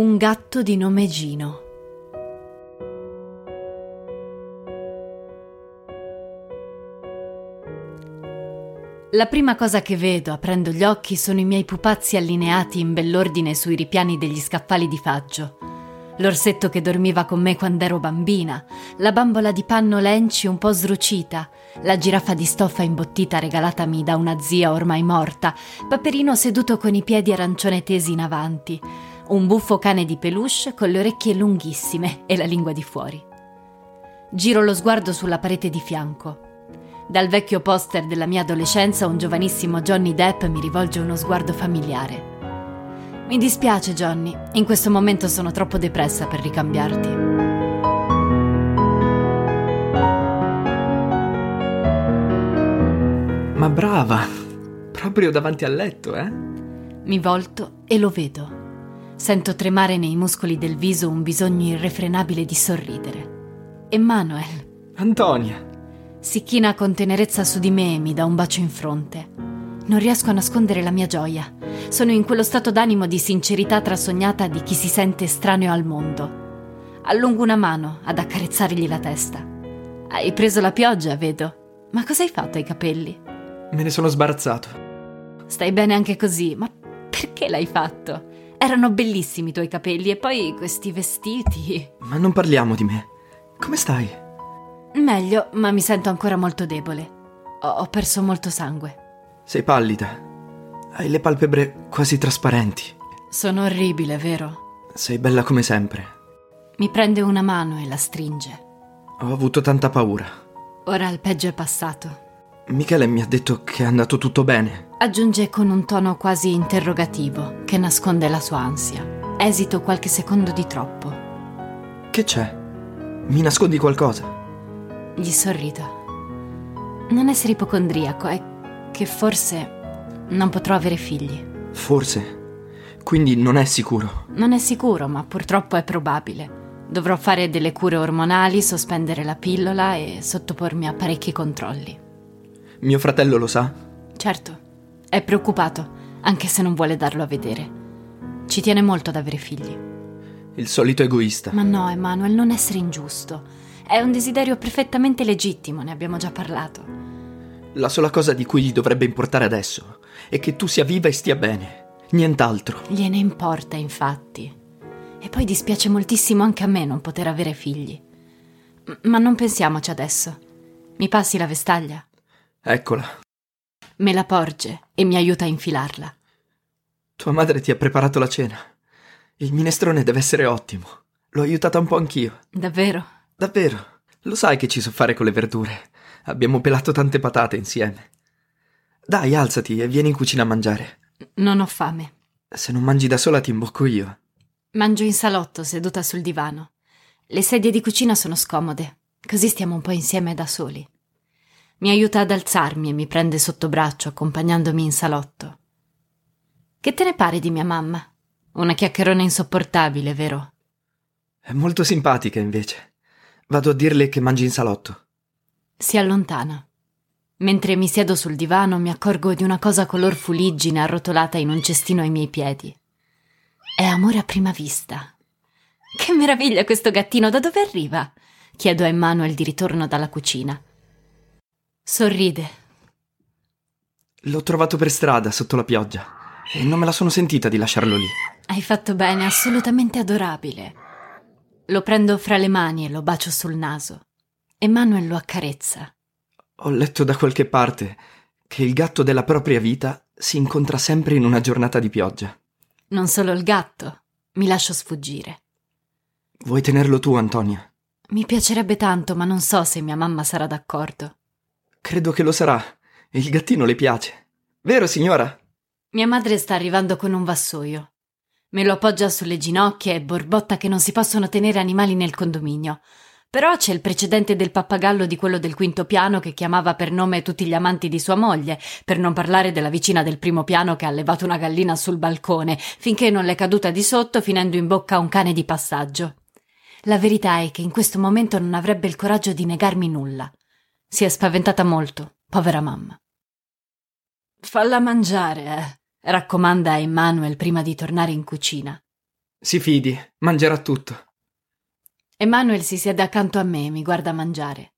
Un gatto di nome Gino. La prima cosa che vedo aprendo gli occhi sono i miei pupazzi allineati in bell'ordine sui ripiani degli scaffali di faggio. L'orsetto che dormiva con me quando ero bambina, la bambola di panno Lenci un po' sdrucita, la giraffa di stoffa imbottita regalatami da una zia ormai morta, Paperino seduto con i piedi arancione tesi in avanti, un buffo cane di peluche con le orecchie lunghissime e la lingua di fuori. Giro lo sguardo sulla parete di fianco. Dal vecchio poster della mia adolescenza un giovanissimo Johnny Depp mi rivolge uno sguardo familiare. Mi dispiace Johnny, in questo momento sono troppo depressa per ricambiarti. Ma brava! Proprio davanti al letto, eh? Mi volto e lo vedo. Sento tremare nei muscoli del viso un bisogno irrefrenabile di sorridere. Emanuel. Antonia. Si china con tenerezza su di me e mi dà un bacio in fronte. Non riesco a nascondere la mia gioia. Sono in quello stato d'animo di sincerità trasognata di chi si sente estraneo al mondo. Allungo una mano ad accarezzargli la testa. Hai preso la pioggia, vedo. Ma cosa hai fatto ai capelli? Me ne sono sbarazzato. Stai bene anche così, ma perché l'hai fatto? Erano bellissimi i tuoi capelli e poi questi vestiti. Ma non parliamo di me. Come stai? Meglio, ma mi sento ancora molto debole. Ho, perso molto sangue. Sei pallida. Hai le palpebre quasi trasparenti. Sono orribile, vero? Sei bella come sempre. Mi prende una mano e la stringe. Ho avuto tanta paura. Ora il peggio è passato. Michele mi ha detto che è andato tutto bene. Aggiunge con un tono quasi interrogativo che nasconde la sua ansia. Esito qualche secondo di troppo. Che c'è? Mi nascondi qualcosa? Gli sorrido. Non essere ipocondriaco è che forse non potrò avere figli. Forse. Quindi non è sicuro. Non è sicuro, ma purtroppo è probabile. Dovrò fare delle cure ormonali, sospendere la pillola e sottopormi a parecchi controlli. Mio fratello lo sa? Certo, è preoccupato, anche se non vuole darlo a vedere. Ci tiene molto ad avere figli. Il solito egoista. Ma no, Emanuel, non essere ingiusto. È un desiderio perfettamente legittimo, ne abbiamo già parlato. La sola cosa di cui gli dovrebbe importare adesso è che tu sia viva e stia bene. Nient'altro. Gliene importa, infatti. E poi dispiace moltissimo anche a me non poter avere figli. Ma non pensiamoci adesso. Mi passi la vestaglia? Eccola. Me la porge e mi aiuta a infilarla. Tua madre ti ha preparato la cena. Il minestrone deve essere ottimo. L'ho aiutata un po' anch'io. Davvero? Davvero, lo sai che ci so fare con le verdure. Abbiamo pelato tante patate insieme. Dai, alzati e vieni in cucina a mangiare. Non ho fame. Se non mangi da sola ti imbocco io. Mangio in salotto, seduta sul divano. Le sedie di cucina sono scomode, così stiamo un po' insieme da soli. Mi aiuta ad alzarmi e mi prende sotto braccio, accompagnandomi in salotto. Che te ne pare di mia mamma? Una chiacchierona insopportabile, vero? È molto simpatica, invece. Vado a dirle che mangi in salotto. Si allontana. Mentre mi siedo sul divano mi accorgo di una cosa color fuliggine arrotolata in un cestino ai miei piedi. È amore a prima vista. Che meraviglia questo gattino, da dove arriva? Chiedo a Emanuel di ritorno dalla cucina. Sorride. L'ho trovato per strada, sotto la pioggia, e non me la sono sentita di lasciarlo lì. Hai fatto bene, assolutamente adorabile. Lo prendo fra le mani e lo bacio sul naso. Emanuel lo accarezza. Ho letto da qualche parte che il gatto della propria vita si incontra sempre in una giornata di pioggia. Non solo il gatto. Mi lascio sfuggire. Vuoi tenerlo tu, Antonia? Mi piacerebbe tanto, ma non so se mia mamma sarà d'accordo. Credo che lo sarà. Il gattino le piace. Vero, signora? Mia madre sta arrivando con un vassoio. Me lo appoggia sulle ginocchia e borbotta che non si possono tenere animali nel condominio. Però c'è il precedente del pappagallo di quello del quinto piano che chiamava per nome tutti gli amanti di sua moglie, per non parlare della vicina del primo piano che ha levato una gallina sul balcone, finché non l'è caduta di sotto finendo in bocca a un cane di passaggio. La verità è che in questo momento non avrebbe il coraggio di negarmi nulla. Si è spaventata molto, povera mamma. Falla mangiare, eh raccomanda a Emmanuel prima di tornare in cucina. Si fidi, mangerà tutto. Emanuel si siede accanto a me e mi guarda mangiare.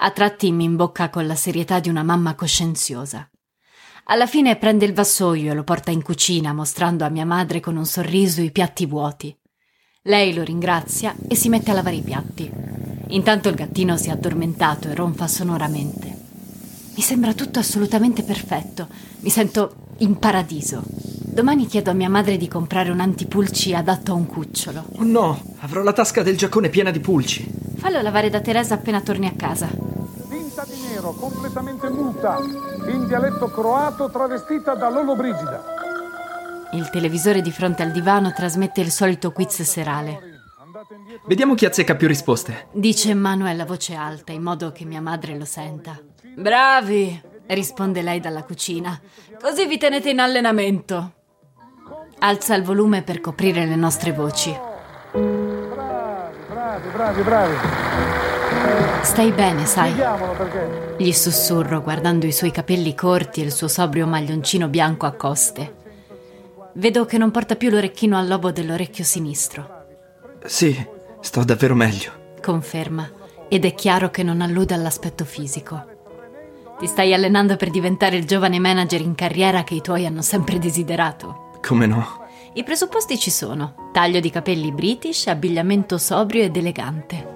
A tratti mi imbocca con la serietà di una mamma coscienziosa. Alla fine prende il vassoio e lo porta in cucina, mostrando a mia madre con un sorriso i piatti vuoti. Lei lo ringrazia e si mette a lavare i piatti. Intanto il gattino si è addormentato e ronfa sonoramente. Mi sembra tutto assolutamente perfetto. Mi sento in paradiso. Domani chiedo a mia madre di comprare un antipulci adatto a un cucciolo. Oh no, avrò la tasca del giaccone piena di pulci. Fallo lavare da Teresa appena torni a casa. Tinta di nero, completamente muta, in dialetto croato travestita da Lolo Brigida. Il televisore di fronte al divano trasmette il solito quiz serale. Vediamo chi azzecca più risposte. Dice Manuel a voce alta, in modo che mia madre lo senta. Bravi, risponde lei dalla cucina. Così vi tenete in allenamento. Alza il volume per coprire le nostre voci. Bravi, bravi, bravi, bravi. Stai bene, sai? Gli sussurro guardando i suoi capelli corti e il suo sobrio maglioncino bianco a coste. Vedo che non porta più l'orecchino al lobo dell'orecchio sinistro. Sì, sto davvero meglio. Conferma. Ed è chiaro che non allude all'aspetto fisico. Ti stai allenando per diventare il giovane manager in carriera che i tuoi hanno sempre desiderato. Come no? I presupposti ci sono. Taglio di capelli british, abbigliamento sobrio ed elegante.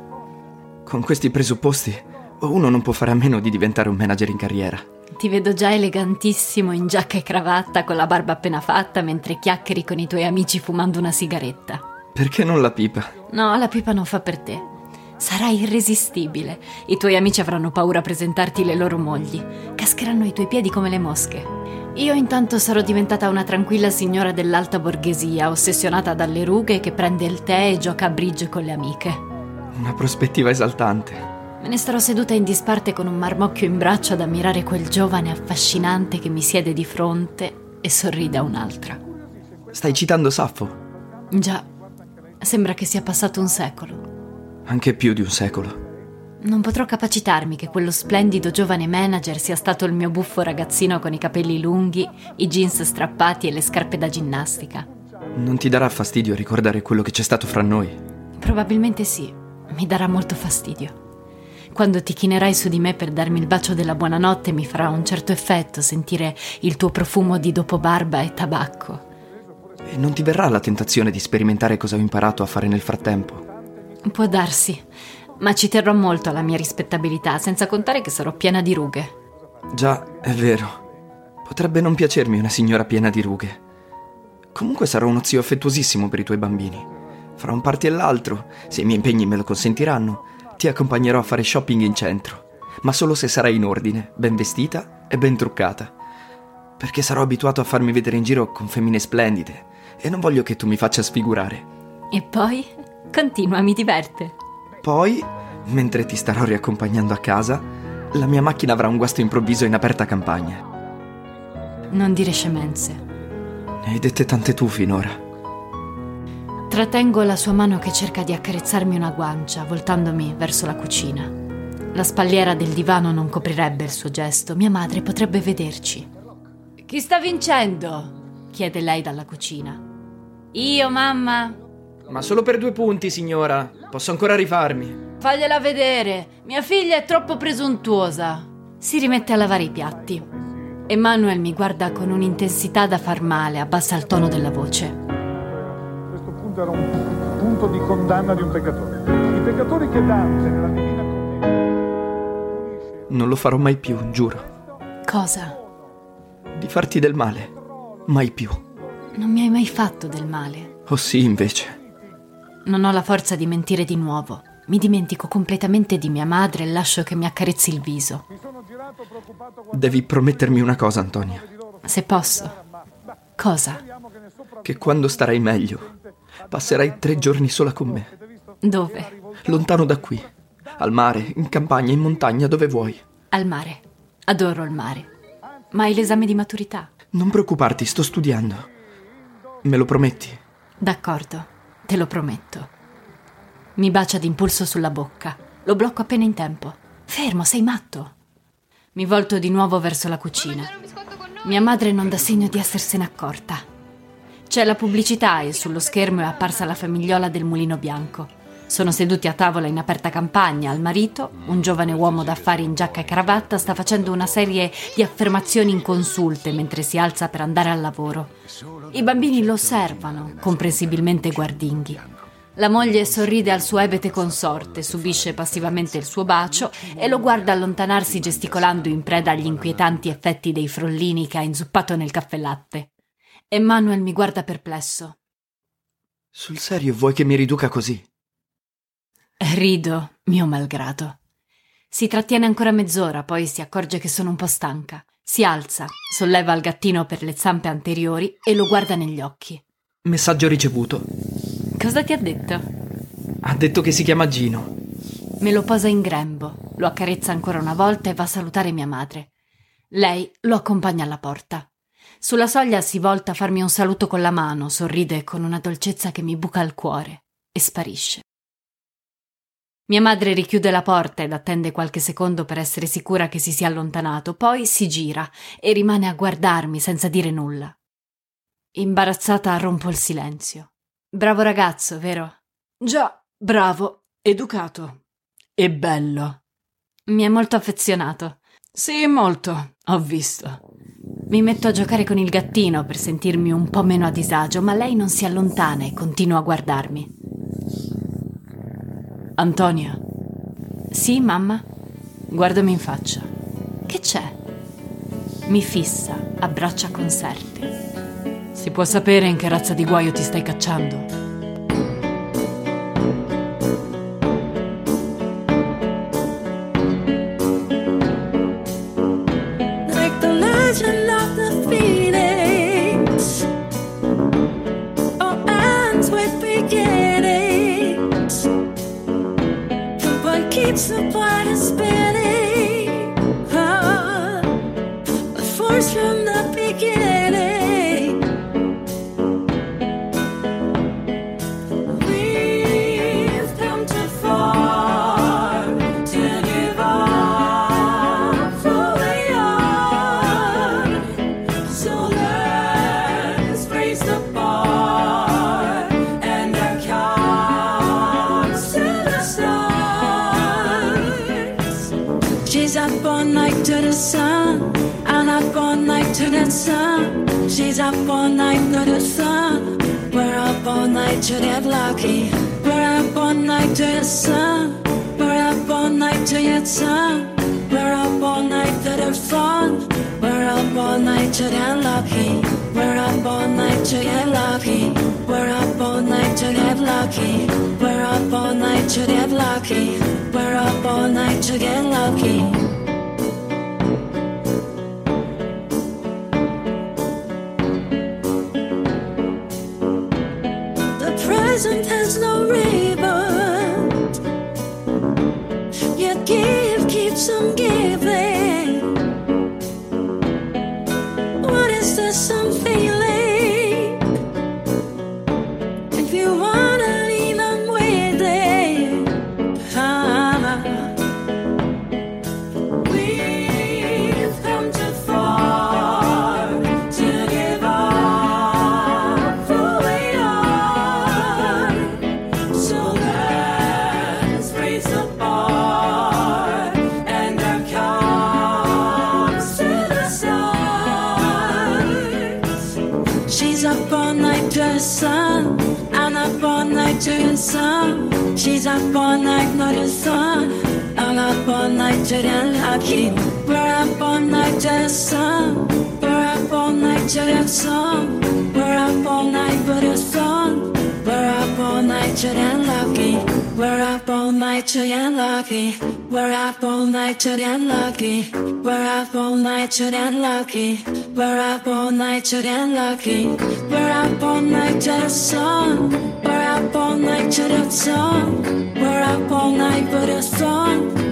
Con questi presupposti, uno non può fare a meno di diventare un manager in carriera. Ti vedo già elegantissimo in giacca e cravatta con la barba appena fatta mentre chiacchieri con i tuoi amici fumando una sigaretta. Perché non la pipa? No, la pipa non fa per te. Sarai irresistibile. I tuoi amici avranno paura a presentarti le loro mogli. Cascheranno ai tuoi piedi come le mosche. Io intanto sarò diventata una tranquilla signora dell'alta borghesia, ossessionata dalle rughe che prende il tè e gioca a bridge con le amiche. Una prospettiva esaltante. Me ne starò seduta in disparte con un marmocchio in braccio ad ammirare quel giovane affascinante che mi siede di fronte e sorride a un'altra. Stai citando Saffo? Già, sembra che sia passato un secolo. Anche più di un secolo. Non potrò capacitarmi che quello splendido giovane manager sia stato il mio buffo ragazzino con i capelli lunghi, i jeans strappati e le scarpe da ginnastica. Non ti darà fastidio ricordare quello che c'è stato fra noi? Probabilmente sì, mi darà molto fastidio. Quando ti chinerai su di me per darmi il bacio della buonanotte mi farà un certo effetto sentire il tuo profumo di dopobarba e tabacco. E non ti verrà la tentazione di sperimentare cosa ho imparato a fare nel frattempo? Può darsi, ma ci terrò molto alla mia rispettabilità, senza contare che sarò piena di rughe. Già, è vero. Potrebbe non piacermi una signora piena di rughe. Comunque sarò uno zio affettuosissimo per i tuoi bambini. Fra un party e l'altro, se i miei impegni me lo consentiranno, ti accompagnerò a fare shopping in centro. Ma solo se sarai in ordine, ben vestita e ben truccata. Perché sarò abituato a farmi vedere in giro con femmine splendide e non voglio che tu mi faccia sfigurare. E poi? Continua, mi diverte. Poi, mentre ti starò riaccompagnando a casa, la mia macchina avrà un guasto improvviso in aperta campagna. Non dire scemenze. Ne hai dette tante tu finora. Trattengo la sua mano che cerca di accarezzarmi una guancia, voltandomi verso la cucina. La spalliera del divano non coprirebbe il suo gesto, mia madre potrebbe vederci. Chi sta vincendo? chiede lei dalla cucina. Io, mamma? Ma solo per due punti, signora. Posso ancora rifarmi. Fagliela vedere. Mia figlia è troppo presuntuosa. Si rimette a lavare i piatti. Emanuel mi guarda con un'intensità da far male, abbassa il tono della voce. Questo punto era un punto di condanna di un peccatore. I peccatori che Dante nella Divina Commedia Non lo farò mai più, giuro. Cosa? Di farti del male. Mai più. Non mi hai mai fatto del male. Oh sì, invece. Non ho la forza di mentire di nuovo. Mi dimentico completamente di mia madre e lascio che mi accarezzi il viso. Devi promettermi una cosa, Antonia. Se posso. Cosa? Che quando starai meglio, passerai tre giorni sola con me. Dove? Lontano da qui. Al mare, in campagna, in montagna, dove vuoi. Al mare. Adoro il mare. Ma hai l'esame di maturità? Non preoccuparti, sto studiando. Me lo prometti? D'accordo, te lo prometto. Mi bacia d'impulso sulla bocca. Lo blocco appena in tempo. Fermo, sei matto. Mi volto di nuovo verso la cucina. Mia madre non dà segno di essersene accorta. C'è la pubblicità e sullo schermo è apparsa la famigliola del mulino bianco. Sono seduti a tavola in aperta campagna. Al marito, un giovane uomo d'affari in giacca e cravatta, sta facendo una serie di affermazioni inconsulte mentre si alza per andare al lavoro. I bambini lo osservano, comprensibilmente guardinghi. La moglie sorride al suo ebete consorte, subisce passivamente il suo bacio e lo guarda allontanarsi gesticolando in preda agli inquietanti effetti dei frollini che ha inzuppato nel caffè latte. Emmanuel mi guarda perplesso. Sul serio vuoi che mi riduca così? Rido, mio malgrado. Si trattiene ancora mezz'ora, poi si accorge che sono un po' stanca. Si alza, solleva il gattino per le zampe anteriori e lo guarda negli occhi. Messaggio ricevuto. Cosa ti ha detto? Ha detto che si chiama Gino. Me lo posa in grembo, lo accarezza ancora una volta e va a salutare mia madre. Lei lo accompagna alla porta. Sulla soglia si volta a farmi un saluto con la mano, sorride con una dolcezza che mi buca il cuore e sparisce. Mia madre richiude la porta ed attende qualche secondo per essere sicura che si sia allontanato, poi si gira e rimane a guardarmi senza dire nulla. Imbarazzata rompo il silenzio. Bravo ragazzo, vero? Già, bravo, educato e bello. Mi è molto affezionato. Sì, molto, ho visto. Mi metto a giocare con il gattino per sentirmi un po' meno a disagio, ma lei non si allontana e continua a guardarmi. Antonia. Sì, mamma? Guardami in faccia. Che c'è? Mi fissa, abbraccia conserte. Si può sapere in che razza di guaio ti stai cacciando? Up all night to the sun. We're up all night to get lucky. We're up all night to the sun. We're up all night to get sun. We're up all night to the fun. We're up all night to get lucky. We're up all night to get lucky. We're up all night to get lucky. We're up all night to get lucky. We're up all night to get lucky. something She's up all night dressing, and up all night to doing some. She's up all night noticing, and up all night doing lucky. We're up all night dressing, we're up all night doing some. We're up all night for the song, we're up all night doing lucky. We're up all to get lucky. We're up all night to get lucky. We're up all night to get lucky. We're up all night to the sun. We're up all night to the sun. We're up all night for the sun.